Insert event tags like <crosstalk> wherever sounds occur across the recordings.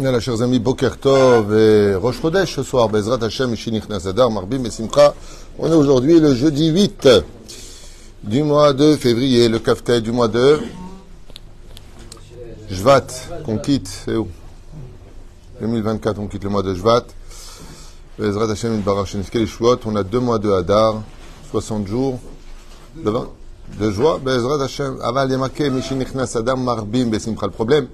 Voilà, chers amis, Boker Tov et Rosh Chodesh ce soir, Bezrat Hashem, Shinich Nazadar, Marbim et Simcha. On est aujourd'hui le jeudi 8 du mois de février, le kaftet du mois de Jvat, qu'on quitte, c'est où? 2024, on quitte le mois de Jvat. Bezrat Hashem, une barach on a deux mois de Hadar, 60 jours de, de joie. Bezrat Hashem, Aval Yamake, Mishinich Nazadar, Marbim et. Le problème,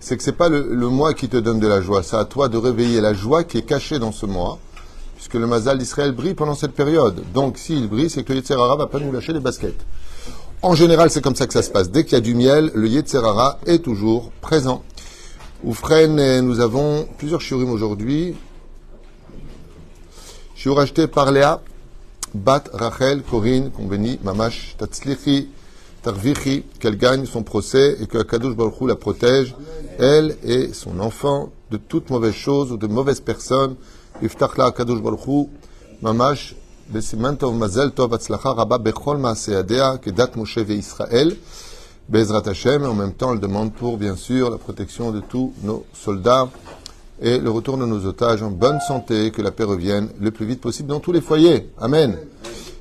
c'est que c'est pas le, mois qui te donne de la joie, c'est à toi de réveiller la joie qui est cachée dans ce mois, puisque le Mazal d'Israël brille pendant cette période. Donc s'il brille, c'est que le Yetzerara va pas nous lâcher les baskets. En général, c'est comme ça que ça se passe. Dès qu'il y a du miel, le Yetzerara est toujours présent. Oufren, nous avons plusieurs shiurim aujourd'hui. Shiur acheté par Léa, Bat, Rachel, Corinne, qu'on bénit, Mamash, Tatzlichi, Tarvichi, qu'elle gagne son procès et que Kadosh Baruch Hu la protège, elle et son enfant, de toute mauvaise chose ou de mauvaises personnes. Yiftachla Kadosh Baruch Hu, Mamash, Kedat Moshe Israël, Bezrat en même temps elle demande pour, bien sûr, la protection de tous nos soldats et le retour de nos otages en bonne santé, que la paix revienne le plus vite possible dans tous les foyers. Amen.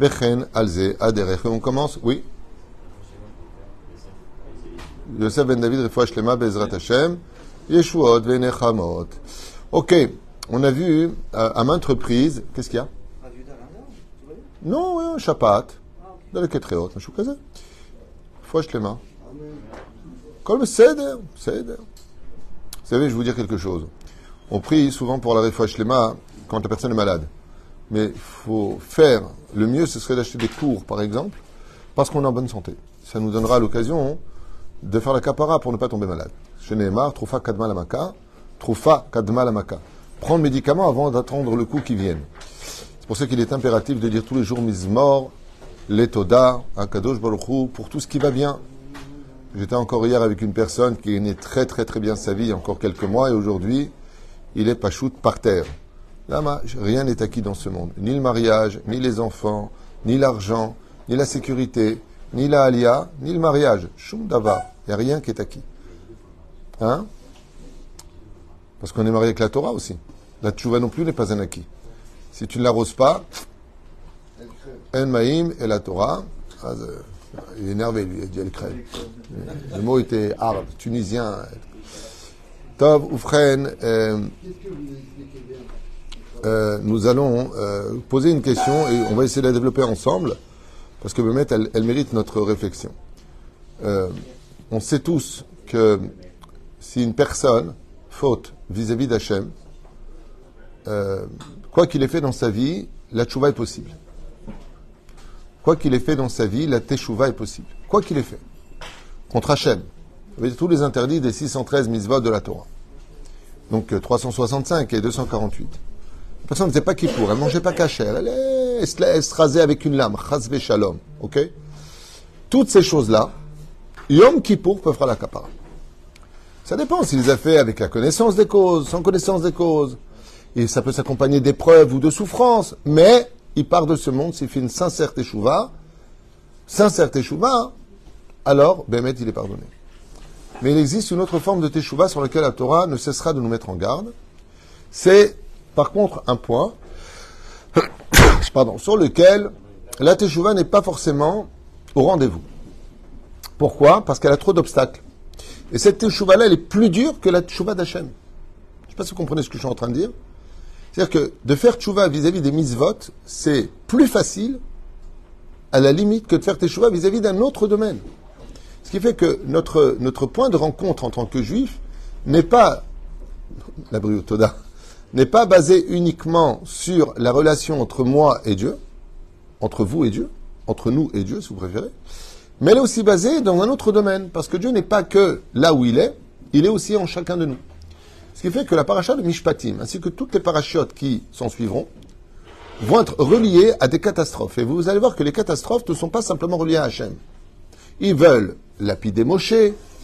Vechen Alze Aderech. On commence Oui Yosef Ben David, Refouach Lema, Bezrat Hashem, Yeshuot, Venechamot. Ok, on a vu euh, à maintes reprises, qu'est-ce qu'il y a? Non, euh, Shabbat, dans le Ketreot, Meshoukaza. Refouach Lema. Comme Seder, Seder. Vous savez, je vais vous dire quelque chose. On prie souvent pour la Refouach Lema quand la personne est malade. Mais il faut faire, le mieux ce serait d'acheter des cours, par exemple, parce qu'on est en bonne santé. Ça nous donnera l'occasion de faire la capara pour ne pas tomber malade. Chez Neymar, troufa kadma la maka, troufa kadma la maka. Prendre le médicament avant d'attendre le coup qui vienne. C'est pour ça qu'il est impératif de dire tous les jours Mizmor, Letoda, Akadosh Baruch Hu, pour tout ce qui va bien. J'étais encore hier avec une personne qui gagnait très très très bien sa vie, encore quelques mois, et aujourd'hui, il est pachout par terre. Rien n'est acquis dans ce monde. Ni le mariage, ni les enfants, ni l'argent, ni la sécurité, ni la alia, ni le mariage. Shum davar. Il n'y a rien qui est acquis. Hein? Parce qu'on est marié avec la Torah aussi. La tchouva non plus n'est pas un acquis. Si tu ne l'arroses pas, En Maïm et la Torah, ah, euh, il est énervé lui, il a dit elle crève. Le mot était arabe, tunisien. Tov, Oufren, euh, euh, nous allons euh, poser une question et on va essayer de la développer ensemble parce que elle, elle mérite notre réflexion. Euh, on sait tous que si une personne faute vis-à-vis d'Hachem, quoi qu'il ait fait dans sa vie, la tchouva est possible. Quoi qu'il ait fait dans sa vie, la teshuva est possible. Quoi qu'il ait fait. Contre Hachem. Dire tous les interdits des 613 mitzvot de la Torah. Donc euh, 365 et 248. Personne ne faisait pas Kippour, elle ne mangeait pas cachère, elle, elle elle se rasait avec une lame, chasve shalom. Ok? Toutes ces choses-là, Yom Kippour peut faire la kapara. Ça dépend s'il les a fait avec la connaissance des causes, sans connaissance des causes. Et ça peut s'accompagner d'épreuves ou de souffrances. Mais il part de ce monde s'il fait une sincère teshuva. Sincère teshuva, alors, Bémet, il est pardonné. Mais il existe une autre forme de teshuva sur laquelle la Torah ne cessera de nous mettre en garde. C'est, par contre, un point <coughs> pardon, sur lequel la teshuva n'est pas forcément au rendez-vous. Pourquoi? Parce qu'elle a trop d'obstacles. Et cette teshuva-là, elle est plus dure que la teshuva d'Hachem. Je ne sais pas si vous comprenez ce que je suis en train de dire. C'est-à-dire que de faire teshuva vis-à-vis des mitzvot, c'est plus facile, à la limite, que de faire teshuva vis-à-vis d'un autre domaine. Ce qui fait que notre, notre point de rencontre en tant que juif n'est pas, la Toda, n'est pas basé uniquement sur la relation entre moi et Dieu, entre vous et Dieu, entre nous et Dieu, si vous préférez, mais elle est aussi basée dans un autre domaine, parce que Dieu n'est pas que là où il est, il est aussi en chacun de nous. Ce qui fait que la paracha de Mishpatim, ainsi que toutes les parachutes qui s'en suivront, vont être reliées à des catastrophes. Et vous allez voir que les catastrophes ne sont pas simplement reliées à Hachem. Ils veulent lapider Moshe,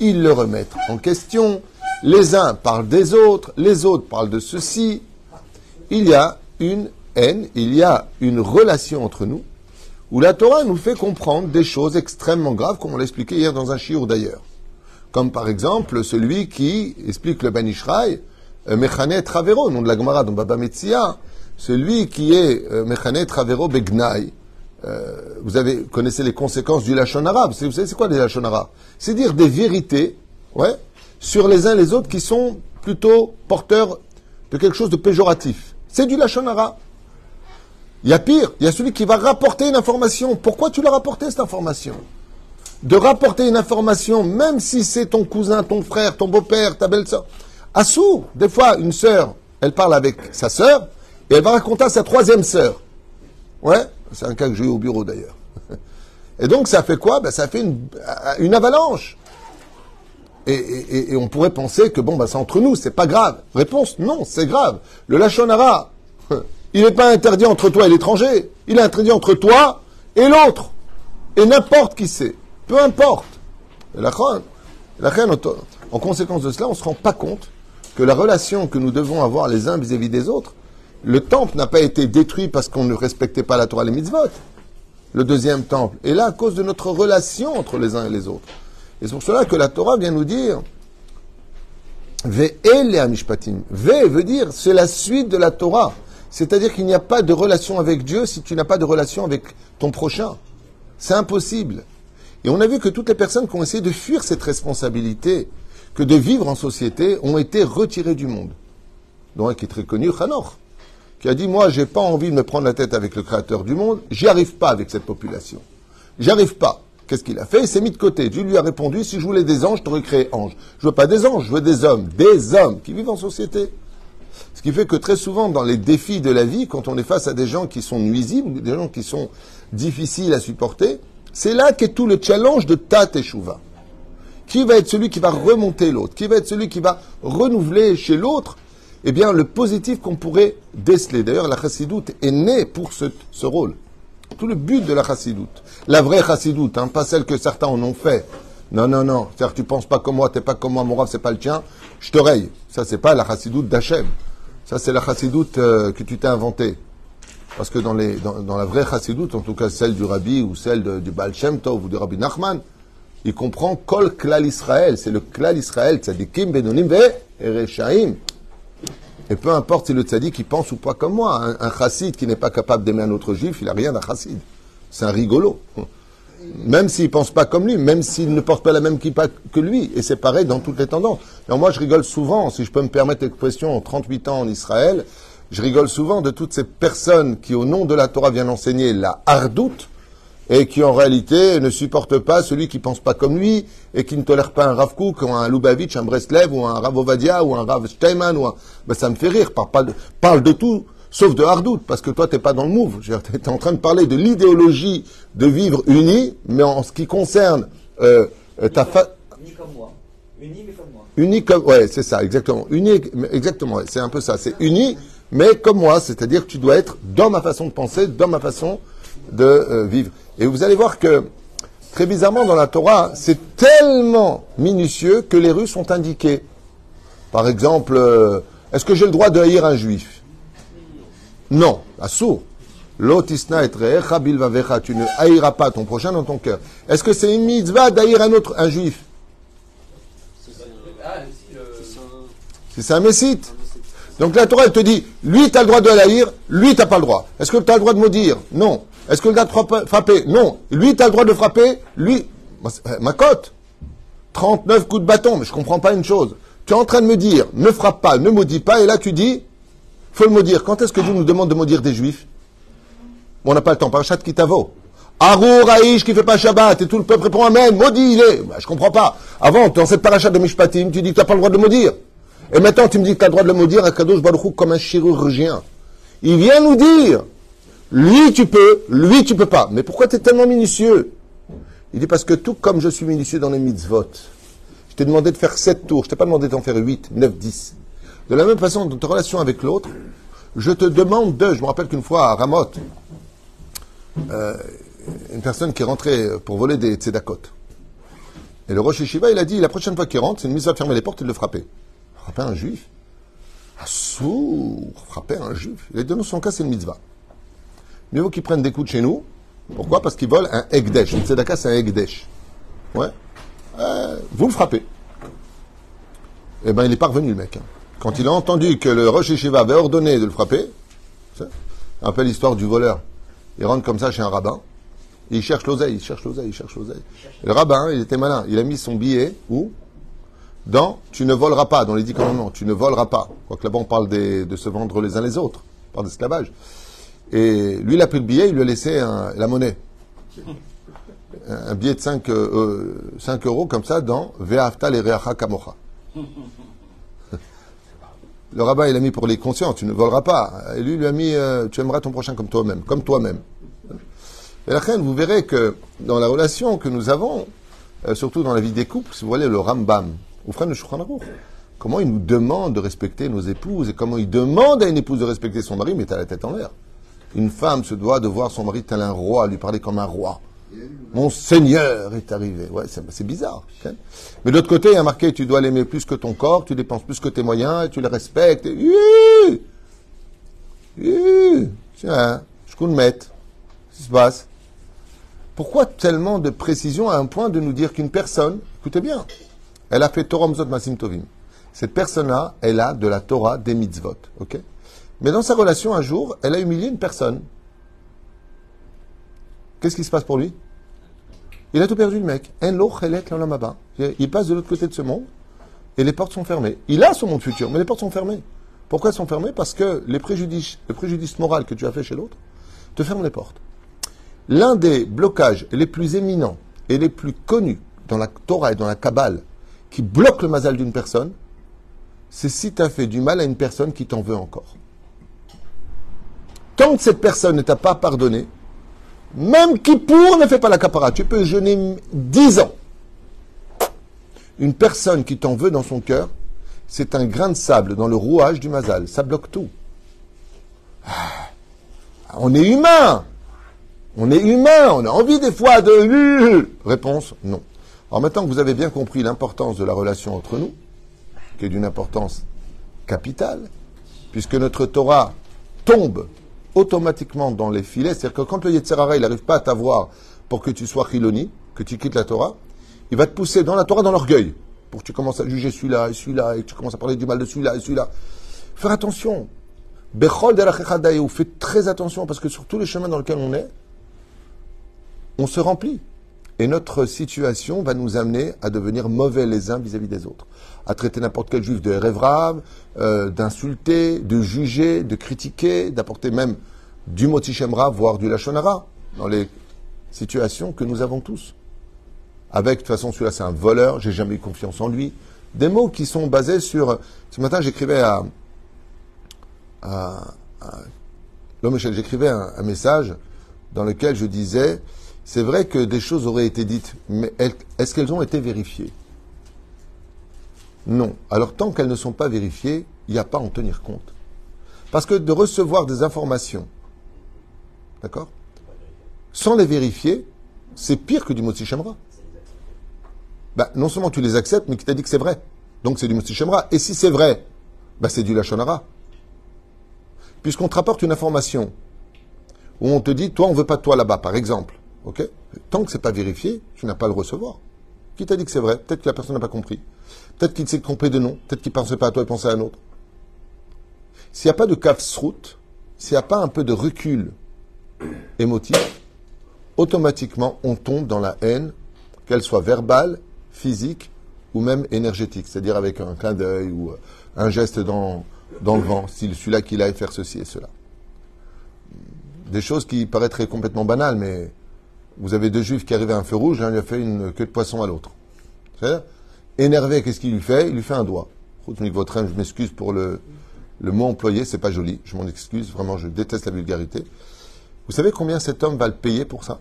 ils le remettent en question, les uns parlent des autres, les autres parlent de ceci. Il y a une haine, il y a une relation entre nous, où la Torah nous fait comprendre des choses extrêmement graves, comme on l'a expliqué hier dans un shiur d'ailleurs. Comme par exemple celui qui explique le Ben Ishraï, euh, Mechane Travero, nom de la Gemara dans Baba Metzia, celui qui est euh, Mechane Travero Begnaï. Euh, vous avez, connaissez les conséquences du Lachon arabe. Vous savez, c'est quoi les Lachon arabes C'est dire des vérités, ouais, sur les uns les autres qui sont plutôt porteurs de quelque chose de péjoratif. C'est du Lachon arabe. Il y a pire, il y a celui qui va rapporter une information. Pourquoi tu l'as rapporté cette information? De rapporter une information, même si c'est ton cousin, ton frère, ton beau-père, ta belle-sœur. Assou, des fois, une sœur, elle parle avec sa sœur, et elle va raconter à sa troisième sœur. Ouais, c'est un cas que j'ai eu au bureau d'ailleurs. <laughs> Et donc ça fait quoi? Ben, Ça fait une, avalanche. Et, on pourrait penser que bon, ben, c'est entre nous, c'est pas grave. Réponse non, c'est grave. Le Lachonara, <laughs> il n'est pas interdit entre toi et l'étranger. Il est interdit entre toi et l'autre. Et n'importe qui c'est. Peu importe. la en conséquence de cela, on ne se rend pas compte que la relation que nous devons avoir les uns vis-à-vis des autres, le temple n'a pas été détruit parce qu'on ne respectait pas la Torah et les mitzvot. Le deuxième temple est là à cause de notre relation entre les uns et les autres. Et c'est pour cela que la Torah vient nous dire Ve mishpatim. Ve veut dire c'est la suite de la Torah. C'est-à-dire qu'il n'y a pas de relation avec Dieu si tu n'as pas de relation avec ton prochain. C'est impossible. Et on a vu que toutes les personnes qui ont essayé de fuir cette responsabilité, que de vivre en société, ont été retirées du monde. Donc, qui est très connu, Hanor, qui a dit, moi, j'ai pas envie de me prendre la tête avec le créateur du monde, j'y arrive pas avec cette population. J'y arrive pas. Qu'est-ce qu'il a fait? Il s'est mis de côté. Dieu lui a répondu, si je voulais des anges, je t'aurais créé ange. Je veux pas des anges, je veux des hommes. Des hommes qui vivent en société. Ce qui fait que très souvent, dans les défis de la vie, quand on est face à des gens qui sont nuisibles, des gens qui sont difficiles à supporter, c'est là qu'est tout le challenge de Ta Teshuva. Qui va être celui qui va remonter l'autre? Qui va être celui qui va renouveler chez l'autre? Eh bien, le positif qu'on pourrait déceler. D'ailleurs, la chassidoute est née pour ce, rôle. Tout le but de la chassidoute. La vraie chassidoute, hein, pas celle que certains en ont fait. Non, non, non. C'est-à-dire tu penses pas comme moi, t'es pas comme moi, mon rave, c'est pas le tien. Je te raye. Ça, c'est pas la chassidoute d'Hachem. Ça, c'est la chassidoute euh, que tu t'es inventée. Parce que dans, les, dans, la vraie chassidoute, en tout cas celle du rabbi ou celle du Baal Shem Tov ou du rabbi Nachman, il comprend Kol Klal Israël. C'est le Klal Israël, tzadikim benonim ve erechaim. Et peu importe si le tzadik qui pense ou pas comme moi, un, un chassid qui n'est pas capable d'aimer un autre juif, il n'a rien d'un chassid. C'est un rigolo. Même s'il ne pense pas comme lui, même s'il ne porte pas la même kippa que lui. Et c'est pareil dans toutes les tendances. Alors moi, je rigole souvent, si je peux me permettre l'expression, en 38 ans en Israël, je rigole souvent de toutes ces personnes qui, au nom de la Torah, viennent enseigner la hardoute et qui, en réalité, ne supportent pas celui qui pense pas comme lui et qui ne tolère pas un Rav Kook, ou un Lubavitch, un Breslev, ou un Rav Ovadia, ou un Rav Steinman, ou un... Ben, ça me fait rire. Parle, parle de tout sauf de hardout, parce que toi, tu n'es pas dans le move. Tu es en train de parler de l'idéologie de vivre uni, mais en ce qui concerne euh, euh ta fa... Uni comme moi. Uni, mais comme moi. Uni comme... Ouais, c'est ça, exactement. Uni, exactement, c'est un peu ça. C'est uni, mais comme moi, c'est-à-dire que tu dois être dans ma façon de penser, dans ma façon de euh, vivre. Et vous allez voir que, très bizarrement, dans la Torah, c'est tellement minutieux que les rues sont indiquées. Par exemple, est-ce que j'ai le droit de haïr un juif? Non, assour. Lotisna et vavecha, tu ne haïras pas ton prochain dans ton cœur. Est-ce que c'est une mitzvah d'haïr un autre, un juif? C'est un messite. Donc la Torah, te dit, lui, tu le droit de l'haïr, lui, tu pas le droit. Est-ce que tu as le droit de maudire? Non. Est-ce que le droit de frapper Non. Lui, tu le droit de frapper, lui, ma cote. 39 coups de bâton, mais je comprends pas une chose. Tu es en train de me dire, ne frappe pas, ne maudis pas, et là tu dis, faut le maudire. Quand est-ce que Dieu nous demande de maudire des juifs? On n'a pas le temps. Parachat Kitavo. Arour Aïch qui fait pas Shabbat et tout le peuple répond Amen, maudit il est. Bah, je comprends pas. Avant, dans cette parachat de Mishpatim, tu dis que tu n'as pas le droit de maudire. Et maintenant, tu me dis que tu as le droit de le maudire à Kadosh Baruchou comme un chirurgien. Il vient nous dire, lui tu peux, lui tu peux pas. Mais pourquoi tu es tellement minutieux? Il dit parce que tout comme je suis minutieux dans les mitzvot, je t'ai demandé de faire sept tours, je t'ai pas demandé d'en faire 8, 9, 10. De la même façon, dans ta relation avec l'autre, je te demande de. Je me rappelle qu'une fois à Ramoth, euh, une personne qui est rentrée pour voler des tzedakot. Et le Rosh Yeshiva, il a dit la prochaine fois qu'il rentre, c'est une mise à fermer les portes et de le frapper. Frapper un juif Assour Frapper un juif a dit dans son cas, c'est une mitzvah. Mieux vaut qu'il prenne des coups de chez nous. Pourquoi? Parce qu'il vole un Egdesh. Une tzedaka, c'est un Egdesh. Ouais. Euh, vous le frappez. Eh bien, il est parvenu, le mec. Hein. Quand il a entendu que le Rosh Yeshiva avait ordonné de le frapper, un peu l'histoire du voleur. Il rentre comme ça chez un rabbin. il cherche l'oseille, il cherche l'oseille, il cherche l'oseille. Le rabbin, il était malin. Il a mis son billet où? Dans Tu ne voleras pas, dans les dix commandements. Tu ne voleras pas. Quoique là-bas, on parle de se vendre les uns les autres. Parle d'esclavage. Et lui, il a pris le billet, il lui a laissé la monnaie. Un, billet de 5, euh, euros comme ça dans Ve'aftal et Reacha Kamocha. Le rabbin, il a mis pour les conscients, tu ne voleras pas. Et lui, il lui a mis, euh, tu aimeras ton prochain comme toi-même, comme toi-même. Et la reine, vous verrez que dans la relation que nous avons, euh, surtout dans la vie des couples, vous voyez le Rambam, ou frère de comment il nous demande de respecter nos épouses et comment il demande à une épouse de respecter son mari, mais tu as la tête en l'air. Une femme se doit de voir son mari tel un roi, lui parler comme un roi. Mon Seigneur est arrivé. Ouais, c'est bizarre. Mais de l'autre côté, il y a marqué tu dois l'aimer plus que ton corps, tu dépenses plus que tes moyens, tu le respectes. Et... Tiens, je le mettre. Qu'est-ce qui se passe? Pourquoi tellement de précision à un point de nous dire qu'une personne, écoutez bien, elle a fait Torah Mzot Masim Tovim. Cette personne-là, elle a de la Torah des mitzvot. Mais dans sa relation, un jour, elle a humilié une personne. Qu'est-ce qui se passe pour lui? Il a tout perdu, le mec. Il passe de l'autre côté de ce monde et les portes sont fermées. Il a son monde futur, mais les portes sont fermées. Pourquoi elles sont fermées? Parce que le préjudice moral que tu as fait chez l'autre te ferme les portes. L'un des blocages les plus éminents et les plus connus dans la Torah et dans la Kabbale qui bloque le mazal d'une personne, c'est si tu as fait du mal à une personne qui t'en veut encore. Tant que cette personne ne t'a pas pardonné, même qui pour ne fait pas la capara. Tu peux jeûner dix ans. Une personne qui t'en veut dans son cœur, c'est un grain de sable dans le rouage du mazal. Ça bloque tout. Ah, on est humain. On est humain. On a envie des fois de... <laughs> Réponse, non. Alors maintenant que vous avez bien compris l'importance de la relation entre nous, qui est d'une importance capitale, puisque notre Torah tombe automatiquement dans les filets. C'est-à-dire que quand le Yetzerara, il n'arrive pas à t'avoir pour que tu sois chiloni, que tu quittes la Torah, il va te pousser dans la Torah dans l'orgueil, pour que tu commences à juger celui-là et celui-là, et que tu commences à parler du mal de celui-là et celui-là. Faire attention. Bechol faites très attention, parce que sur tous les chemins dans lesquels on est, on se remplit. Et notre situation va nous amener à devenir mauvais les uns vis-à-vis des autres. À traiter n'importe quel juif de rêve euh, d'insulter, de juger, de critiquer, d'apporter même du motichemra, voire du lachonara, dans les situations que nous avons tous. Avec, de toute façon, celui-là, c'est un voleur, j'ai jamais eu confiance en lui. Des mots qui sont basés sur. Ce matin, j'écrivais à. à, L'homme j'écrivais un message dans lequel je disais c'est vrai que des choses auraient été dites, mais est-ce qu'elles ont été vérifiées? Non. Alors tant qu'elles ne sont pas vérifiées, il n'y a pas à en tenir compte. Parce que de recevoir des informations, d'accord? Sans les vérifier, c'est pire que du Motsi Shemra. Ben, non seulement tu les acceptes, mais qui t'a dit que c'est vrai. Donc c'est du Motsi Shemra. Et si c'est vrai, ben, c'est du Lachonara. Puisqu'on te rapporte une information où on te dit, toi, on ne veut pas toi là-bas, par exemple. Ok Tant que c'est pas vérifié, tu n'as pas le recevoir. Qui t'a dit que c'est vrai? Peut-être que la personne n'a pas compris. Peut-être qu'il s'est trompé de nom. Peut-être qu'il ne pensait pas à toi et pensait à un autre. S'il n'y a pas de kafsrout, s'il n'y a pas un peu de recul émotif, automatiquement on tombe dans la haine, qu'elle soit verbale, physique ou même énergétique, c'est-à-dire avec un clin d'œil ou euh, un geste dans, dans le vent, celui-là qu'il aille faire ceci et cela. Des choses qui paraîtraient complètement banales, mais vous avez deux juifs qui arrivent à un feu rouge, l'un lui a fait une queue de poisson à l'autre. Énervé, qu'est-ce qu'il lui fait Il lui fait un doigt. Votre je m'excuse pour le, mot employé, c'est pas joli. Je m'en excuse, vraiment, je déteste la vulgarité. Vous savez combien cet homme va le payer pour ça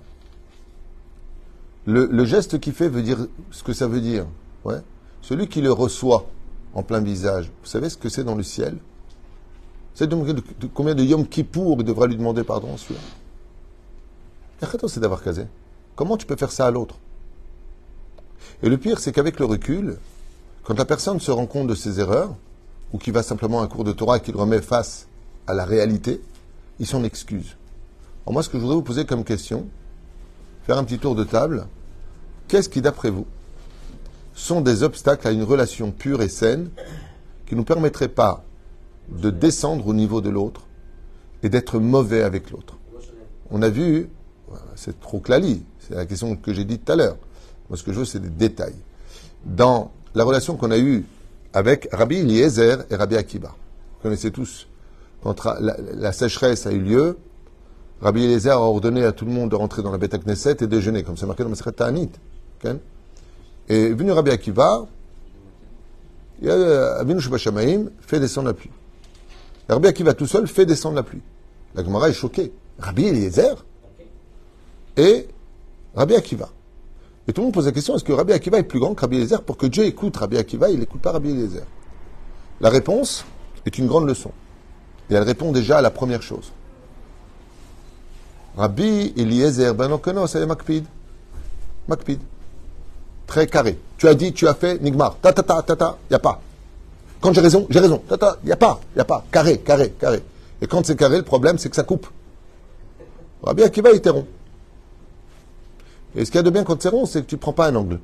le, geste qu'il fait veut dire ce que ça veut dire. Ouais. Celui qui le reçoit, en plein visage, vous savez ce que c'est dans le ciel de- combien de Yom Kippour il devra lui demander pardon celui-là c'est d'avoir casé. Comment tu peux faire ça à l'autre? Et le pire, c'est qu'avec le recul, quand la personne se rend compte de ses erreurs, ou qu'il va simplement à un cours de Torah et qu'il remet face à la réalité, il s'en excuse. Alors moi, ce que je voudrais vous poser comme question, faire un petit tour de table, qu'est-ce qui, d'après vous, sont des obstacles à une relation pure et saine qui ne nous permettraient pas de descendre au niveau de l'autre et d'être mauvais avec l'autre? On a vu, c'est trop clali, c'est la question que j'ai dite tout à l'heure. Moi, ce que je veux, c'est des détails. Dans la relation qu'on a eue avec Rabbi Eliezer et Rabbi Akiba, vous connaissez tous, quand la, sécheresse a eu lieu, Rabbi Eliezer a ordonné à tout le monde de rentrer dans la Beth Knesset et déjeuner, comme c'est marqué dans Masechet Ta'anit. ok? Et venu Rabbi Akiva, il a Shebashamaim, fait descendre la pluie. Rabbi Akiva tout seul fait descendre la pluie. La Gemara est choquée. Rabbi Eliezer et Rabbi Akiva. Et tout le monde pose la question, est-ce que Rabbi Akiva est plus grand que Rabbi Eliezer pour que Dieu écoute Rabbi Akiva, il n'écoute pas Rabbi Eliezer? La réponse est une grande leçon. Et elle répond déjà à la première chose. Rabbi Eliezer, ben non que non, c'est Makpid. Makpid. Très carré. Tu as dit, tu as fait, Nigmar. Ta ta ta ta ta, y a pas. Quand j'ai raison, j'ai raison. Ta ta, y a pas, y a pas. Carré, carré, carré. Et quand c'est carré, le problème, c'est que ça coupe. Rabbi Akiva, il était rond. Et ce qu'il y a de bien quand c'est rond, c'est que tu prends pas un angle.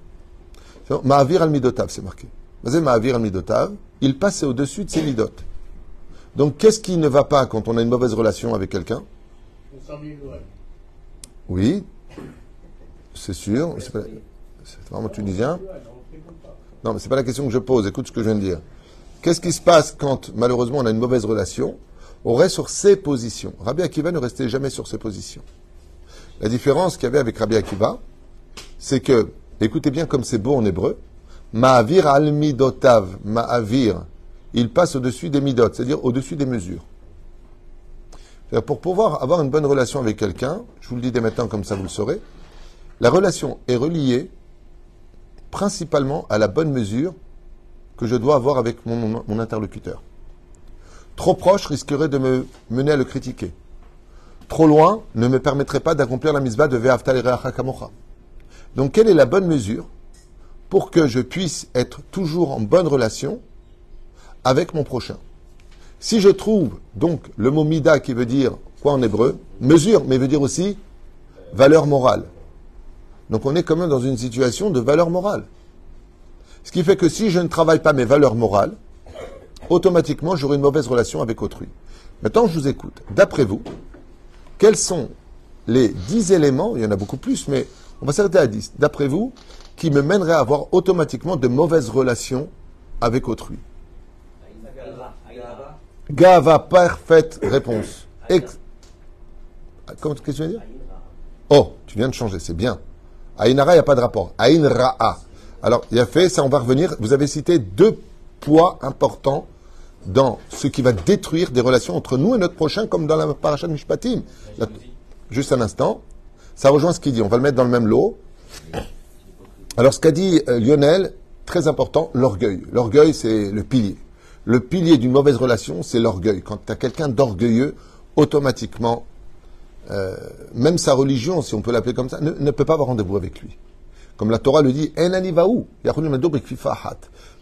Ma'avir al-midotav, c'est marqué. Vas-y, Ma'avir al-midotav, il passait au-dessus de ses midotes. Donc, qu'est-ce qui ne va pas quand on a une mauvaise relation avec quelqu'un? Oui, c'est sûr. C'est vraiment tunisien. Non, mais c'est pas la question que je pose. Écoute ce que je viens de dire. Qu'est-ce qui se passe quand, malheureusement, on a une mauvaise relation? On reste sur ses positions. Rabbi Akiva ne restait jamais sur ses positions. La différence qu'il y avait avec Rabbi Akiva, c'est que, écoutez bien comme c'est beau en hébreu, Ma'avir al midotav, Ma'avir, il passe au-dessus des midot, c'est-à-dire au-dessus des mesures. Pour pouvoir avoir une bonne relation avec quelqu'un, je vous le dis dès maintenant comme ça vous le saurez, la relation est reliée principalement à la bonne mesure que je dois avoir avec mon interlocuteur. Trop proche risquerait de me mener à le critiquer. Trop loin ne me permettrait pas d'accomplir la misbah de Ve'aftal Kamocha. Donc, quelle est la bonne mesure pour que je puisse être toujours en bonne relation avec mon prochain? Si je trouve donc le mot mida qui veut dire quoi en hébreu? Mesure, mais veut dire aussi valeur morale. Donc, on est quand même dans une situation de valeur morale. Ce qui fait que si je ne travaille pas mes valeurs morales, automatiquement j'aurai une mauvaise relation avec autrui. Maintenant, je vous écoute. D'après vous, quels sont les 10 éléments, il y en a beaucoup plus, mais on va s'arrêter à 10, d'après vous, qui me mèneraient à avoir automatiquement de mauvaises relations avec autrui Gava, parfaite réponse. Ex- Ah, Comment, qu'est-ce que tu veux dire Oh, tu viens de changer, c'est bien. Aïnara, il n'y a pas de rapport. Aïn Ra'a. Alors, il a fait, ça on va revenir. Vous avez cité deux poids importants dans ce qui va détruire des relations entre nous et notre prochain, comme dans la paracha de Mishpatim. Juste un instant. Ça rejoint ce qu'il dit. On va le mettre dans le même lot. Alors, ce qu'a dit euh, Lionel, très important, l'orgueil. L'orgueil, c'est le pilier. Le pilier d'une mauvaise relation, c'est l'orgueil. Quand tu as quelqu'un d'orgueilleux, automatiquement, euh, même sa religion, si on peut l'appeler comme ça, ne peut pas avoir rendez-vous avec lui. Comme la Torah le dit.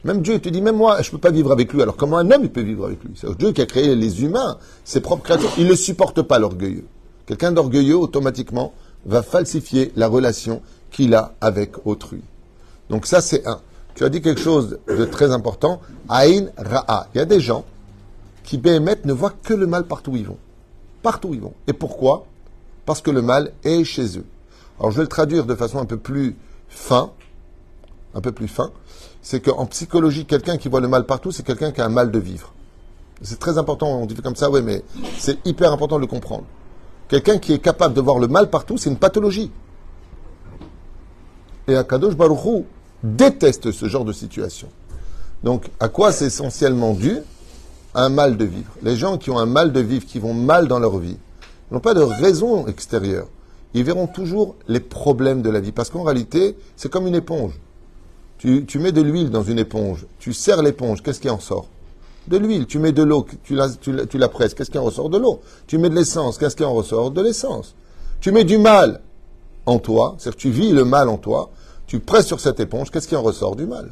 Même Dieu te dit, même moi, je ne peux pas vivre avec lui. Alors comment un homme peut vivre avec lui? C'est Dieu qui a créé les humains, ses propres créatures. Il ne supporte pas l'orgueilleux. Quelqu'un d'orgueilleux, automatiquement, va falsifier la relation qu'il a avec autrui. Donc ça, c'est un. Tu as dit quelque chose de très important. Aïn Ra'a. Il y a des gens qui, béhémet, ne voient que le mal partout où ils vont. Partout où ils vont. Et pourquoi? Parce que le mal est chez eux. Alors je vais le traduire de façon un peu plus fin. Un peu plus fin. C'est qu'en psychologie, quelqu'un qui voit le mal partout, c'est quelqu'un qui a un mal de vivre. C'est très important, on dit comme ça, oui, mais c'est hyper important de le comprendre. Quelqu'un qui est capable de voir le mal partout, c'est une pathologie. Et Akadosh Baruch Hu déteste ce genre de situation. Donc, à quoi c'est essentiellement dû? Un mal de vivre. Les gens qui ont un mal de vivre, qui vont mal dans leur vie, n'ont pas de raison extérieure. Ils verront toujours les problèmes de la vie. Parce qu'en réalité, c'est comme une éponge. Tu, tu mets de l'huile dans une éponge, tu serres l'éponge, qu'est-ce qui en sort? De l'huile. Tu mets de l'eau, tu la, tu, la, tu la presses, qu'est-ce qui en ressort? De l'eau. Tu mets de l'essence, qu'est-ce qui en ressort? De l'essence. Tu mets du mal en toi, c'est-à-dire tu vis le mal en toi, tu presses sur cette éponge, qu'est-ce qui en ressort? Du mal.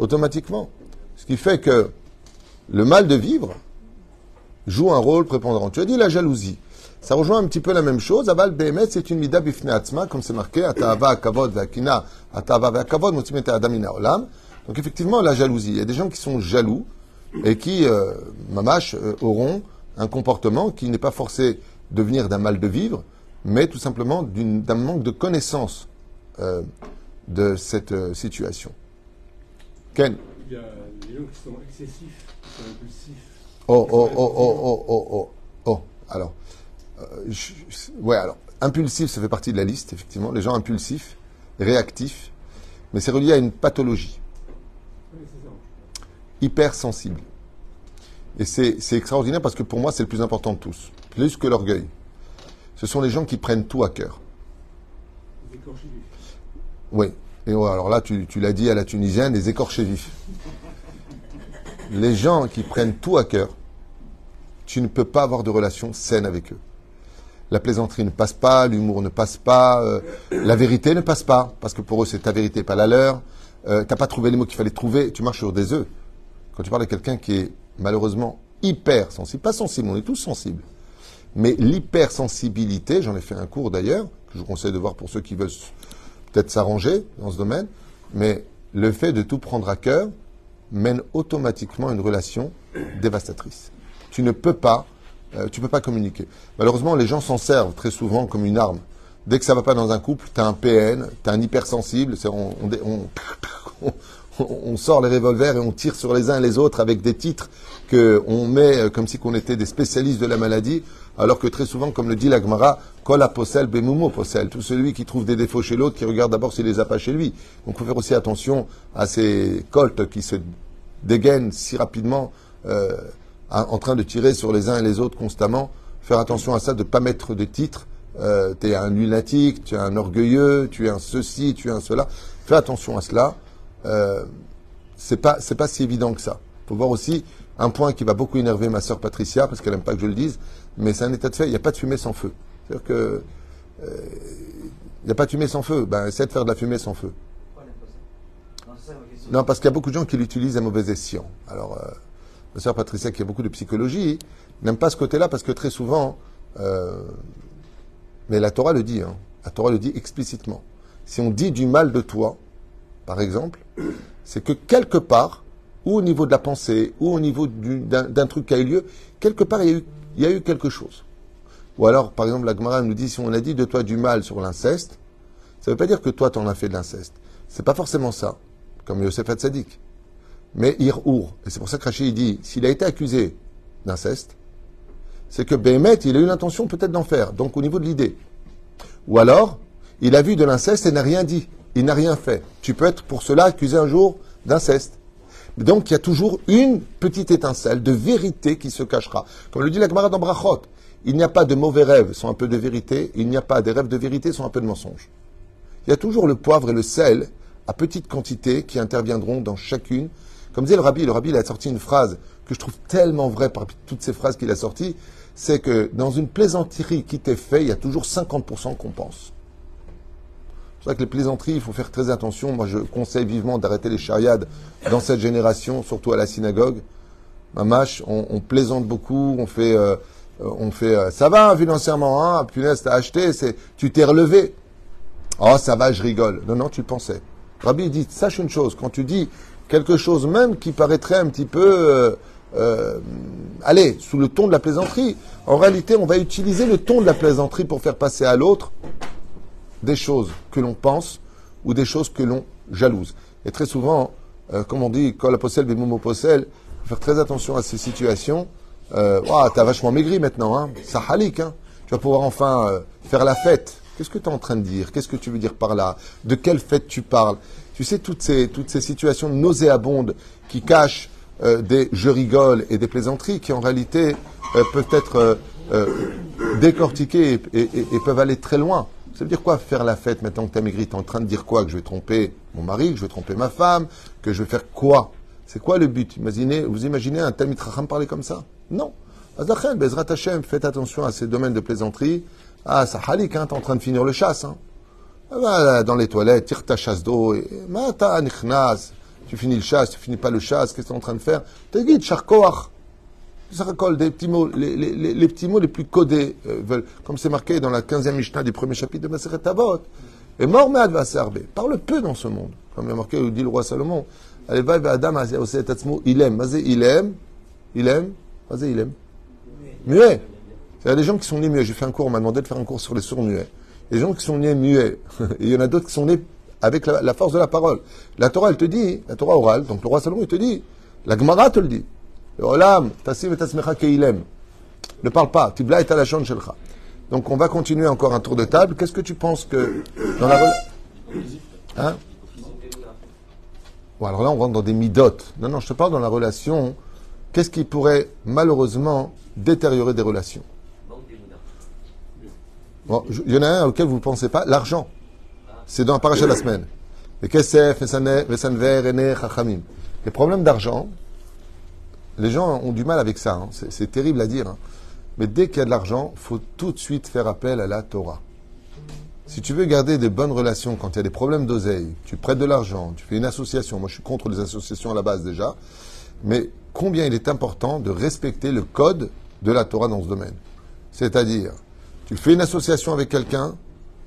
Automatiquement. Ce qui fait que le mal de vivre joue un rôle prépondérant. Tu as dit la jalousie. Ça rejoint un petit peu la même chose. Aval Behemet, c'est une mida bifne atzma, comme c'est marqué, atava kavod vakina, atava vakavod, motimete adamina olam. Donc effectivement, la jalousie. Il y a des gens qui sont jaloux et qui, euh, mamash, euh, auront un comportement qui n'est pas forcé de venir d'un mal de vivre, mais tout simplement d'un manque de connaissance euh, de cette euh, situation. Ken Il y a des gens qui sont excessifs, qui sont impulsifs. Oh, oh, oh, oh, oh, oh, oh, oh. Alors, je- je- ouais, alors, impulsif, ça fait partie de la liste, effectivement. Les gens impulsifs, réactifs, mais c'est relié à une pathologie, hypersensible. Et c'est extraordinaire parce que pour moi, c'est le plus important de tous, plus que l'orgueil. Ce sont les gens qui prennent tout à cœur. Vifs. Oui. Et alors là, tu, tu l'as dit à la tunisienne, les écorchés vifs. Les gens qui prennent tout à cœur, tu ne peux pas avoir de relation saine avec eux. La plaisanterie ne passe pas, l'humour ne passe pas, euh, la vérité ne passe pas, parce que pour eux c'est ta vérité, pas la leur. Euh, T'as pas trouvé les mots qu'il fallait trouver, tu marches sur des œufs. Quand tu parles de quelqu'un qui est malheureusement hyper sensible, pas sensible, on est tous sensibles, mais l'hypersensibilité, j'en ai fait un cours d'ailleurs, que je vous conseille de voir pour ceux qui veulent peut-être s'arranger dans ce domaine, mais le fait de tout prendre à cœur mène automatiquement à une relation dévastatrice. Tu ne peux pas, euh, tu peux pas communiquer. Malheureusement, les gens s'en servent très souvent comme une arme. Dès que ça va pas dans un couple, tu as un PN, tu as un hypersensible, <laughs> on sort les revolvers et on tire sur les uns et les autres avec des titres que on met euh, comme si qu'on était des spécialistes de la maladie, alors que très souvent, comme le dit l'Agmara, Kola possel, bemumo possel. Tout celui qui trouve des défauts chez l'autre, qui regarde d'abord s'il les a pas chez lui. Donc il faut faire aussi attention à ces coltes qui se dégainent si rapidement, euh, en train de tirer sur les uns et les autres constamment. Faire attention à ça, de ne pas mettre de titres. Euh, tu es un lunatique, tu es un orgueilleux, tu es un ceci, tu es un cela. Fais attention à cela. Euh, c'est pas c'est pas si évident que ça. Faut voir aussi un point qui va beaucoup énerver ma sœur Patricia parce qu'elle aime pas que je le dise, mais c'est un état de fait. Il n'y a pas de fumée sans feu. C'est-à-dire que euh, il n'y a pas de fumée sans feu. Ben essaie de faire de la fumée sans feu. Non, parce qu'il y a beaucoup de gens qui l'utilisent à mauvais escient. Alors, euh, ma sœur Patricia, qui a beaucoup de psychologie, n'aime pas ce côté-là parce que très souvent, euh, mais la Torah le dit, hein, la Torah le dit explicitement. Si on dit du mal de toi, par exemple, c'est que quelque part, ou au niveau de la pensée, ou au niveau du- d'un truc qui a eu lieu, quelque part, il y a eu, quelque chose. Ou alors, par exemple, la Gemara nous dit, si on a dit de toi du mal sur l'inceste, ça ne veut pas dire que toi, tu en as fait de l'inceste. C'est pas forcément ça, comme Yosef Hatzadik. Mais Ir-Our, et c'est pour ça que Rachid dit, s'il a été accusé d'inceste, c'est que Béhémet, il a eu l'intention peut-être d'en faire, donc au niveau de l'idée. Ou alors, il a vu de l'inceste et n'a rien dit, il n'a rien fait. Tu peux être pour cela accusé un jour d'inceste. Donc il y a toujours une petite étincelle de vérité qui se cachera. Comme le dit la Gemara dans Brachot, il n'y a pas de mauvais rêves sans un peu de vérité, il n'y a pas des rêves de vérité sans un peu de mensonge. Il y a toujours le poivre et le sel à petite quantité qui interviendront dans chacune. Comme disait le rabbi, le rabbi il a sorti une phrase que je trouve tellement vraie parmi toutes ces phrases qu'il a sorties, c'est que dans une plaisanterie qui t'est faite, il y a toujours 50% qu'on pense. C'est ça que les plaisanteries, il faut faire très attention. Moi, je conseille vivement d'arrêter les chariades dans cette génération, surtout à la synagogue. Mamache, on, on plaisante beaucoup, on fait, euh, on fait, euh, ça va financièrement, hein, punaise, t'as acheté, c'est, tu t'es relevé. Oh, ça va, je rigole. Non, non, tu le pensais. Rabbi dit, sache une chose, quand tu dis quelque chose même qui paraîtrait un petit peu, euh, euh, allez, sous le ton de la plaisanterie, en réalité, on va utiliser le ton de la plaisanterie pour faire passer à l'autre des choses que l'on pense ou des choses que l'on jalouse. Et très souvent, euh, comme on dit, quand la possèle des momo possèle, faut faire très attention à ces situations. Euh, Ouah, t'as vachement maigri maintenant, hein. Ça halik, hein. Tu vas pouvoir enfin euh, faire la fête. Qu'est-ce que tu es en train de dire? Qu'est-ce que tu veux dire par là? De quelle fête tu parles? Tu sais, toutes ces, situations nauséabondes qui cachent euh, des je rigole et des plaisanteries qui en réalité euh, peuvent être euh, décortiquées et, peuvent aller très loin. Ça veut dire quoi faire la fête maintenant que tu as maigri Tu es en train de dire quoi? Que je vais tromper mon mari, que je vais tromper ma femme, que je vais faire quoi? C'est quoi le but? Imaginez, Vous imaginez un Talmid Chacham parler comme ça? Non. Bezrat Hashem, faites attention à ces domaines de plaisanterie. Ah, ça halik, hein, t'es en train de finir le chasse. Hein. Ah, va dans les toilettes, tire ta chasse d'eau. Tu finis le chasse, tu finis pas le chasse, qu'est-ce que tu es en train de faire? Te guide, charkoach. Ça raccole des petits mots, les, les- les- les petits mots les plus codés, euh, veulent, comme c'est marqué dans la 15e Mishnah du premier chapitre de Maseret Avot. Et mort va serber. Parle peu dans ce monde. Comme il a marqué, dit le roi Salomon. Allez, va, va, Adam, il aime. Il aime. Il aime. Il aime. Muet. Il y a des gens qui sont nés muets. J'ai fait un cours, on m'a demandé de faire un cours sur les sourds muets. Des gens qui sont nés muets. <laughs> Et il y en a d'autres qui sont nés avec la, force de la parole. La Torah, elle te dit, la Torah orale, donc le roi Salomon, il te dit, la Gemara te le dit. Ne parle pas. Tibla et alachon shelcha. Donc on va continuer encore un tour de table. Qu'est-ce que tu penses que dans la Hein? Bon, alors là, on rentre dans des midotes. Non, non, je te parle dans la relation. Qu'est-ce qui pourrait malheureusement détériorer des relations? Bon, il y en a un auquel vous ne pensez pas, l'argent. C'est dans un paracha de la semaine. Les problèmes d'argent, les gens ont du mal avec ça. hein. C'est c'est terrible à dire. hein. Mais dès qu'il y a de l'argent, faut tout de suite faire appel à la Torah. Si tu veux garder des bonnes relations quand il y a des problèmes d'oseille, tu prêtes de l'argent, tu fais une association. Moi, je suis contre les associations à la base déjà. Mais combien il est important de respecter le code de la Torah dans ce domaine? C'est-à-dire, tu fais une association avec quelqu'un,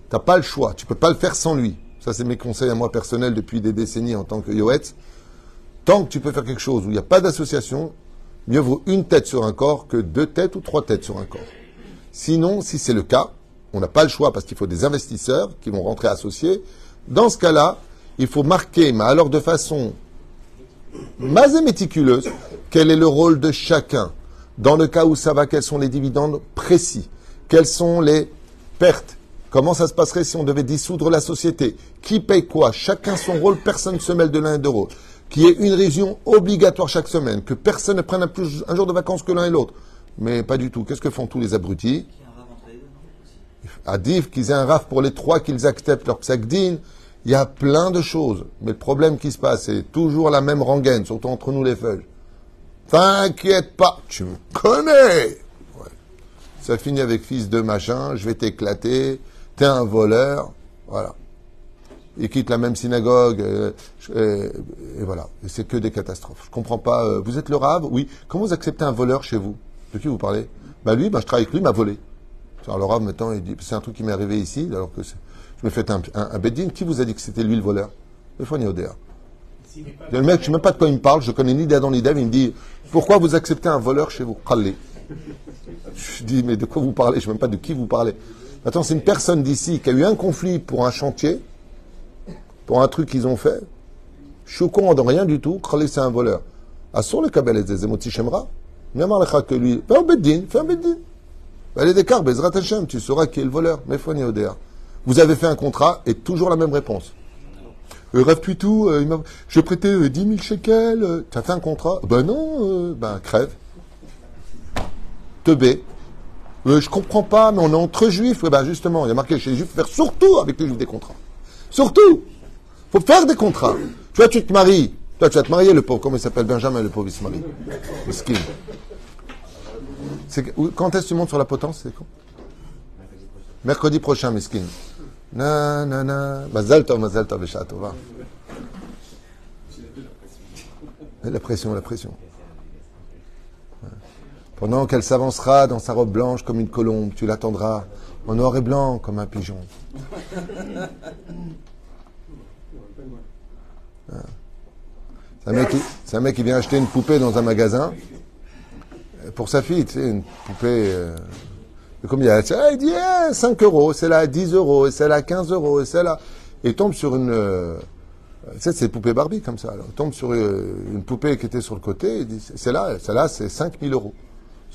tu n'as pas le choix, tu peux pas le faire sans lui. Ça, c'est mes conseils à moi personnels depuis des décennies en tant que Yoetz. Tant que tu peux faire quelque chose où il n'y a pas d'association, mieux vaut une tête sur un corps que deux têtes ou trois têtes sur un corps. Sinon, si c'est le cas, on n'a pas le choix parce qu'il faut des investisseurs qui vont rentrer associés. Dans ce cas-là, il faut marquer, mais alors de façon mais et méticuleuse, quel est le rôle de chacun. Dans le cas où ça va, quels sont les dividendes précis Quelles sont les pertes? Comment ça se passerait si on devait dissoudre la société? Qui paye quoi? Chacun son rôle, personne ne se mêle de l'un et de l'autre. Qu'il y ait une réunion obligatoire chaque semaine, que personne ne prenne un, plus- un jour de vacances que l'un et l'autre. Mais pas du tout. Qu'est-ce que font tous les abrutis? Aussi. Adif, qu'ils aient un raf pour les trois, qu'ils acceptent leur psagdin. Il y a plein de choses. Mais le problème qui se passe, c'est toujours la même rengaine, surtout entre nous les feuilles. T'inquiète pas, tu me connais. Ça finit avec fils de machin, je vais t'éclater, t'es un voleur. Voilà. Ils quittent la même synagogue, euh, euh, et voilà. C'est que des catastrophes. Je comprends pas. euh, vous êtes le rave? Oui. Comment vous acceptez un voleur chez vous? De qui vous parlez? Bah lui, bah, je travaille avec lui, il m'a volé. Alors le rave maintenant, il dit, c'est un truc qui m'est arrivé ici, alors que je me fais un, un, un bedding. Qui vous a dit que c'était lui le voleur? Le. Le mec, je sais même pas de quoi il me parle, je connais ni d'Adam ni d'Ève, il me dit, pourquoi vous acceptez un voleur chez vous? Je dis, mais de quoi vous parlez? Je sais même pas de qui vous parlez. Attends, c'est une personne d'ici qui a eu un conflit pour un chantier, pour un truc qu'ils ont fait. Je suis au courant de rien du tout. Khalé, c'est un voleur. Assur le kabel des emoti shemra. Que lui, fais un bedding, fais un bedding. Allez, d'écart, Bezrat Hashem, tu sauras qui est le voleur. Mais Foni Odéa. Vous avez fait un contrat et toujours la même réponse. Euh, Rav Tuitou, euh, je prêtais euh, 10 000 shekels. euh, tu as fait un contrat? Ben non, euh, ben crève. Teubé. Je comprends pas, mais on est entre juifs. Ouais, ben justement, il y a marqué chez les juifs, faire surtout avec les juifs des contrats. Surtout faut faire des contrats. Tu vois, tu te maries. Toi, tu vas te marier, le pauvre. Comment il s'appelle? Benjamin, le pauvre, il se marie. Quand est-ce que tu montes sur la potence Mercredi prochain, Miskin. Na, na, na. Mazal tov, mazal tov. La pression, la pression. Pendant qu'elle s'avancera dans sa robe blanche comme une colombe, tu l'attendras en noir et blanc comme un pigeon. C'est un, mec qui, c'est un mec qui vient acheter une poupée dans un magasin pour sa fille, tu sais, une poupée. Euh, combien? Ah, Il dit eh, 5 euros, c'est là 10 euros, et c'est là 15 euros, et c'est là. Et il tombe sur une. Euh, tu sais, c'est des poupées Barbie comme ça. Alors. Il tombe sur euh, une poupée qui était sur le côté, il dit c'est là, celle-là, c'est 5000 euros.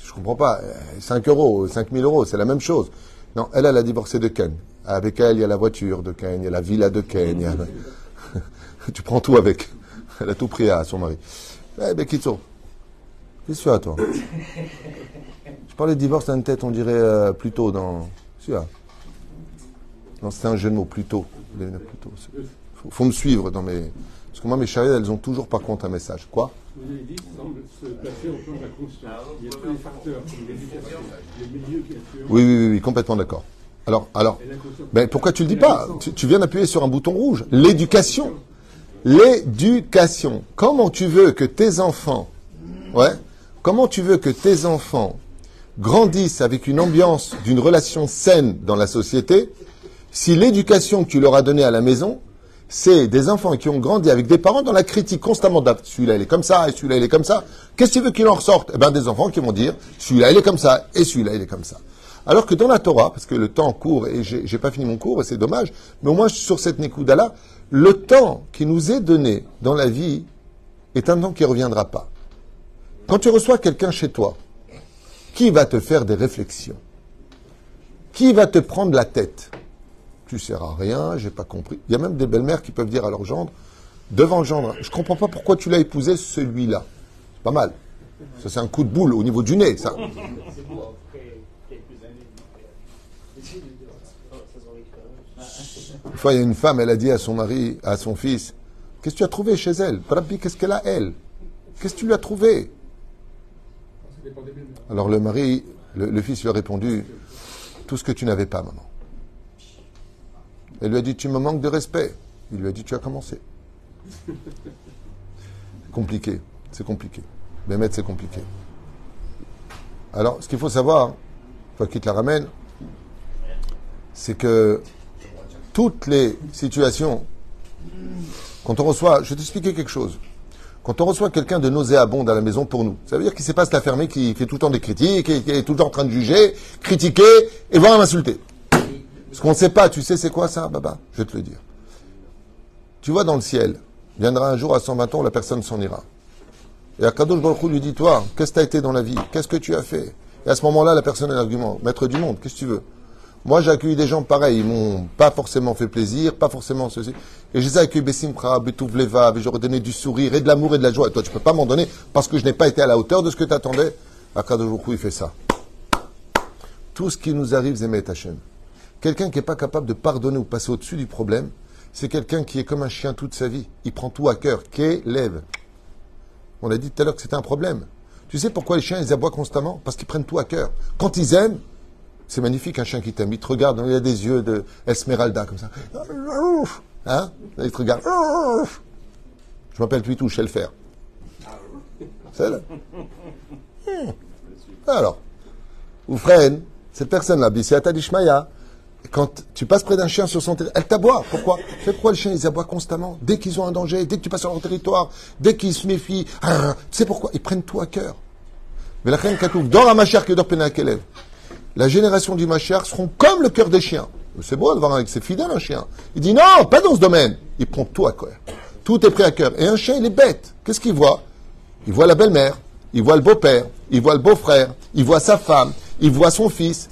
Je comprends pas. euh, 5 euros, 5000 euros, c'est la même chose. Non, elle, elle a divorcé de Ken. Avec elle, il y a la voiture de Ken, il y a la villa de Ken. il y a- <laughs> tu prends tout avec. Elle a tout pris à son mari. Eh ben, Kitso. Qu'est-ce que tu as, toi? <laughs> Je parlais de divorce dans une tête, on dirait euh, plutôt dans. Tu as? Non, c'était un jeu de mots, plutôt. Faut, faut me suivre dans mes. Parce que moi, mes chariots, elles ont toujours par contre un message. Quoi? Vous avez dit semble se placer au plan de la conscience. Il y a tous les facteurs, comme l'éducation, les milieux qui influencent. Oui, oui, oui, oui, complètement d'accord. Alors, alors, ben pourquoi tu le dis pas? tu, tu viens d'appuyer sur un bouton rouge. L'éducation. L'éducation. Comment tu veux que tes enfants, ouais, comment tu veux que tes enfants grandissent avec une ambiance d'une relation saine dans la société si l'éducation que tu leur as donnée à la maison, c'est des enfants qui ont grandi avec des parents dans la critique constamment celui-là il est comme ça et celui-là il est comme ça. Qu'est-ce que tu veux qu'il en ressorte? Eh ben des enfants qui vont dire celui-là il est comme ça et celui-là il est comme ça. Alors que dans la Torah, parce que le temps court et j'ai pas fini mon cours et c'est dommage, mais au moins sur cette Nekuda-là, le temps qui nous est donné dans la vie est un temps qui ne reviendra pas. Quand tu reçois quelqu'un chez toi, qui va te faire des réflexions? Qui va te prendre la tête? Tu sers à rien, j'ai pas compris. Il y a même des belles-mères qui peuvent dire à leur gendre, devant le gendre, je comprends pas pourquoi tu l'as épousé celui-là. C'est pas mal. Ça c'est un coup de boule au niveau du nez, ça. Une fois, il y a une femme, elle a dit à son mari, à son fils, qu'est-ce que tu as trouvé chez elle Rabbi, qu'est-ce qu'elle a, elle Qu'est-ce que tu lui as trouvé? Alors le mari, le, le fils lui a répondu, tout ce que tu n'avais pas, maman. Elle lui a dit, tu me manques de respect. Il lui a dit, tu as commencé. <laughs> compliqué, c'est compliqué. Bémet, c'est compliqué. Alors, ce qu'il faut savoir, faut qu'il te la ramène, c'est que toutes les situations, quand on reçoit, je vais t'expliquer quelque chose. Quand on reçoit quelqu'un de nauséabond à la maison pour nous, ça veut dire qu'il ne sait pas se la fermer, qui fait tout le temps des critiques, qui est tout le temps en train de juger, critiquer, et voire m'insulter. Ce qu'on ne sait pas, tu sais c'est quoi ça, Baba? Je vais te le dire. Tu vois dans le ciel, viendra un jour à 120 ans, la personne s'en ira. Et Akadosh Baruch lui dit, toi, qu'est-ce que tu as été dans la vie? Qu'est-ce que tu as fait? Et à ce moment-là, la personne a l'argument, maître du monde, qu'est-ce que tu veux? Moi, j'ai accueilli des gens pareils, ils m'ont pas forcément fait plaisir, pas forcément ceci. Et je les ai accueillis Bessimcha, Betouv Levav, et j'aurais donné du sourire et de l'amour et de la joie. Et toi, tu peux pas m'en donner parce que je n'ai pas été à la hauteur de ce que tu attendais. Akadosh il fait ça. Tout ce qui nous arrive, Zemet Hashem. Quelqu'un qui n'est pas capable de pardonner ou passer au-dessus du problème, c'est quelqu'un qui est comme un chien toute sa vie. Il prend tout à cœur. Qu'élève. On a dit tout à l'heure que c'était un problème. Tu sais pourquoi les chiens, ils aboient constamment? Parce qu'ils prennent tout à cœur. Quand ils aiment, c'est magnifique un chien qui t'aime. Il te regarde, il a des yeux de Esmeralda comme ça. Hein? Il te regarde. Je m'appelle Pitou, je sais le faire. C'est là. Hmm. Alors, Oufren, cette personne-là, Bisséata Dishmaya, quand tu passes près d'un chien sur son territoire, elle t'aboie. Pourquoi? C'est pourquoi les chiens, ils aboient constamment. Dès qu'ils ont un danger, dès que tu passes sur leur territoire, dès qu'ils se méfient. ah, Tu sais pourquoi? Ils prennent tout à cœur. Mais la reine Katouf, dans la machère que Penakelev, la génération du machère seront comme le cœur des chiens. C'est beau de voir avec ses fidèles un chien. Il dit non, pas dans ce domaine. Il prend tout à cœur. Tout est pris à cœur. Et un chien, il est bête. Qu'est-ce qu'il voit? Il voit la belle-mère, il voit le beau-père, il voit le beau-frère, il voit sa femme, il voit son fils.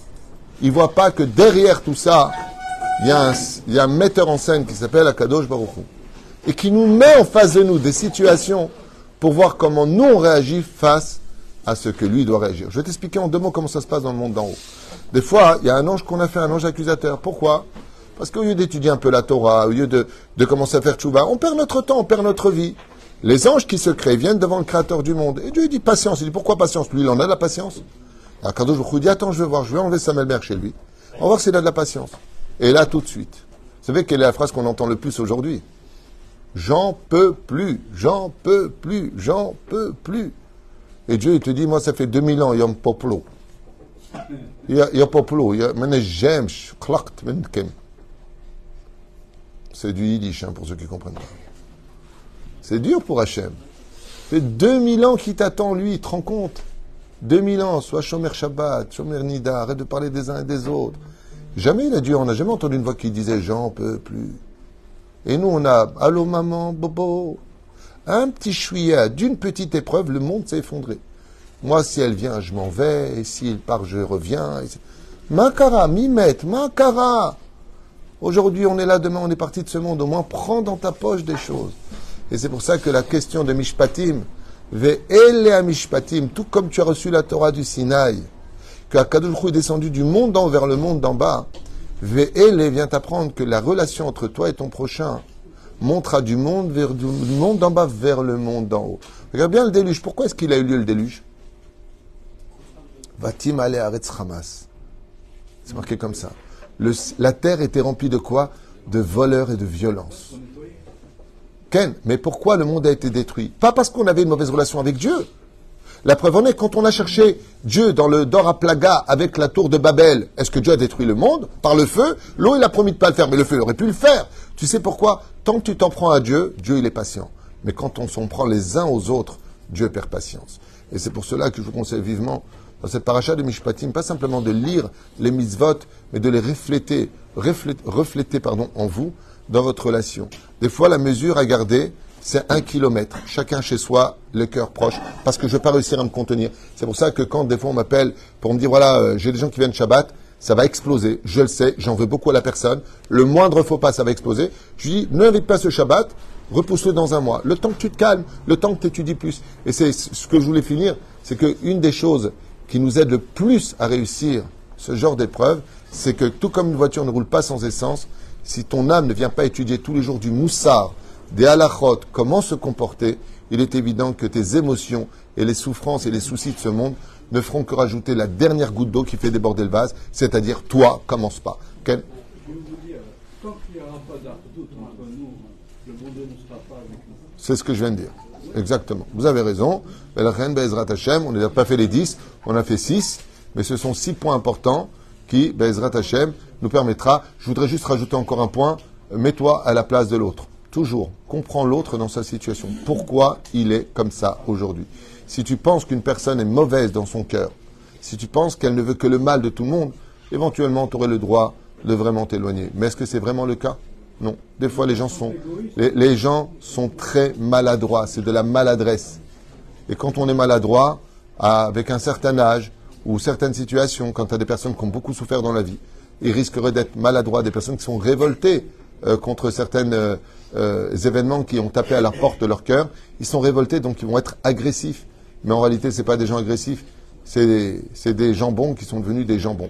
Il voit pas que derrière tout ça, il y a un, y a un metteur en scène qui s'appelle Akadosh Baruch Hu, et qui nous met en face de nous des situations pour voir comment nous on réagit face à ce que lui doit réagir. Je vais t'expliquer en deux mots comment ça se passe dans le monde d'en haut. Des fois, il y a un ange qu'on a fait, un ange accusateur. Pourquoi? Parce qu'au lieu d'étudier un peu la Torah, au lieu de, de commencer à faire tchouva, on perd notre temps, on perd notre vie. Les anges qui se créent viennent devant le Créateur du monde. Et Dieu dit patience. Il dit pourquoi patience? Lui, il en a de la patience. Alors Kadosh Baruch dit attends, je vais voir, je vais enlever Samuel Mère chez lui. On va voir s'il a de la patience. Et là, tout de suite. Vous savez quelle est la phrase qu'on entend le plus aujourd'hui? J'en peux plus, j'en peux plus, j'en peux plus. Et Dieu, il te dit, moi, ça fait 2000 ans, Yom Poplo. Yom Poplo, klakt, menkem. C'est du yiddish, hein, pour ceux qui comprennent pas. C'est dur pour Hachem. Fait 2000 ans qu'il t'attend, lui, te rends compte 2000 ans, soit Shomer Shabbat, Shomer Nida, arrête de parler des uns et des autres. Jamais il a dit, on n'a jamais entendu une voix qui disait j'en peux plus. Et nous, on a allô maman, bobo. Un petit chouïa d'une petite épreuve, le monde s'est effondré. Moi, si elle vient, je m'en vais. Et s'il part, je reviens. Makara, mimet, makara. Aujourd'hui, on est là, demain, on est parti de ce monde. Au moins, prends dans ta poche des choses. Et c'est pour ça que la question de Mishpatim, Ve'ele Mishpatim, tout comme tu as reçu la Torah du Sinaï, que Hu est descendu du monde d'en vers le monde d'en bas, Ve'ele vient t'apprendre que la relation entre toi et ton prochain montera du monde vers du monde d'en bas vers le monde d'en haut. Regarde bien le déluge. Pourquoi est-ce qu'il a eu lieu le déluge? Vatim ale aretz Hamas? C'est marqué comme ça. La terre était remplie de quoi? De voleurs et de violence. Mais pourquoi le monde a été détruit? Pas parce qu'on avait une mauvaise relation avec Dieu. La preuve en est, quand on a cherché Dieu dans le Dor à Plaga avec la tour de Babel, est-ce que Dieu a détruit le monde? Par le feu? L'eau, il a promis de pas le faire, mais le feu, aurait pu le faire. Tu sais pourquoi? Tant que tu t'en prends à Dieu, Dieu, il est patient. Mais quand on s'en prend les uns aux autres, Dieu perd patience. Et c'est pour cela que je vous conseille vivement, dans cette paracha de Mishpatim, pas simplement de lire les mitzvot, mais de les refléter, refléter, refléter pardon, en vous, dans votre relation. Des fois, la mesure à garder, c'est un kilomètre. Chacun chez soi, le cœur proche, parce que je ne vais pas réussir à me contenir. C'est pour ça que quand des fois on m'appelle pour me dire, voilà, euh, j'ai des gens qui viennent Shabbat, ça va exploser. Je le sais, j'en veux beaucoup à la personne. Le moindre faux pas, ça va exploser. Je dis, ne l'invite pas ce Shabbat, repousse-le dans un mois. Le temps que tu te calmes, le temps que tu étudies plus. Et c'est ce que je voulais finir, c'est qu'une des choses qui nous aide le plus à réussir ce genre d'épreuve, c'est que tout comme une voiture ne roule pas sans essence, si ton âme ne vient pas étudier tous les jours du moussard, des halachot, comment se comporter, il est évident que tes émotions et les souffrances et les soucis de ce monde ne feront que rajouter la dernière goutte d'eau qui fait déborder le vase, c'est-à-dire toi, commence pas. C'est ce que je viens de dire. Exactement. Vous avez raison. On n'a pas fait les 10, on a fait 6, mais ce sont 6 points importants qui, Bezrat Hashem, nous permettra. Je voudrais juste rajouter encore un point. Mets-toi à la place de l'autre. Toujours. Comprends l'autre dans sa situation. Pourquoi il est comme ça aujourd'hui? Si tu penses qu'une personne est mauvaise dans son cœur, si tu penses qu'elle ne veut que le mal de tout le monde, éventuellement tu aurais le droit de vraiment t'éloigner. Mais est-ce que c'est vraiment le cas? Non. Des fois les gens sont les, gens sont très maladroits, c'est de la maladresse. Et quand on est maladroit, avec un certain âge ou certaines situations, quand tu as des personnes qui ont beaucoup souffert dans la vie, ils risqueraient d'être maladroits, des personnes qui sont révoltées euh, contre certains événements qui ont tapé à la porte de leur cœur. Ils sont révoltés, donc ils vont être agressifs. Mais en réalité, ce pas des gens agressifs, c'est des, des jambons qui sont devenus des jambons.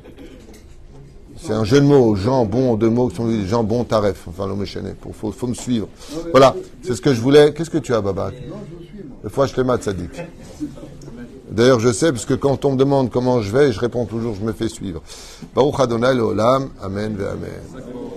C'est un jeu de mots, jambon, deux mots qui sont des jambons taref. Enfin, l'homme est Il faut, faut me suivre. Voilà, c'est ce que je voulais. Qu'est-ce que tu as, Baba? Des fois, je te mate, Sadik. D'ailleurs, je sais, parce que quand on me demande comment je vais, je réponds toujours, je me fais suivre. Baruch Adonai Olam, Amen ve Amen.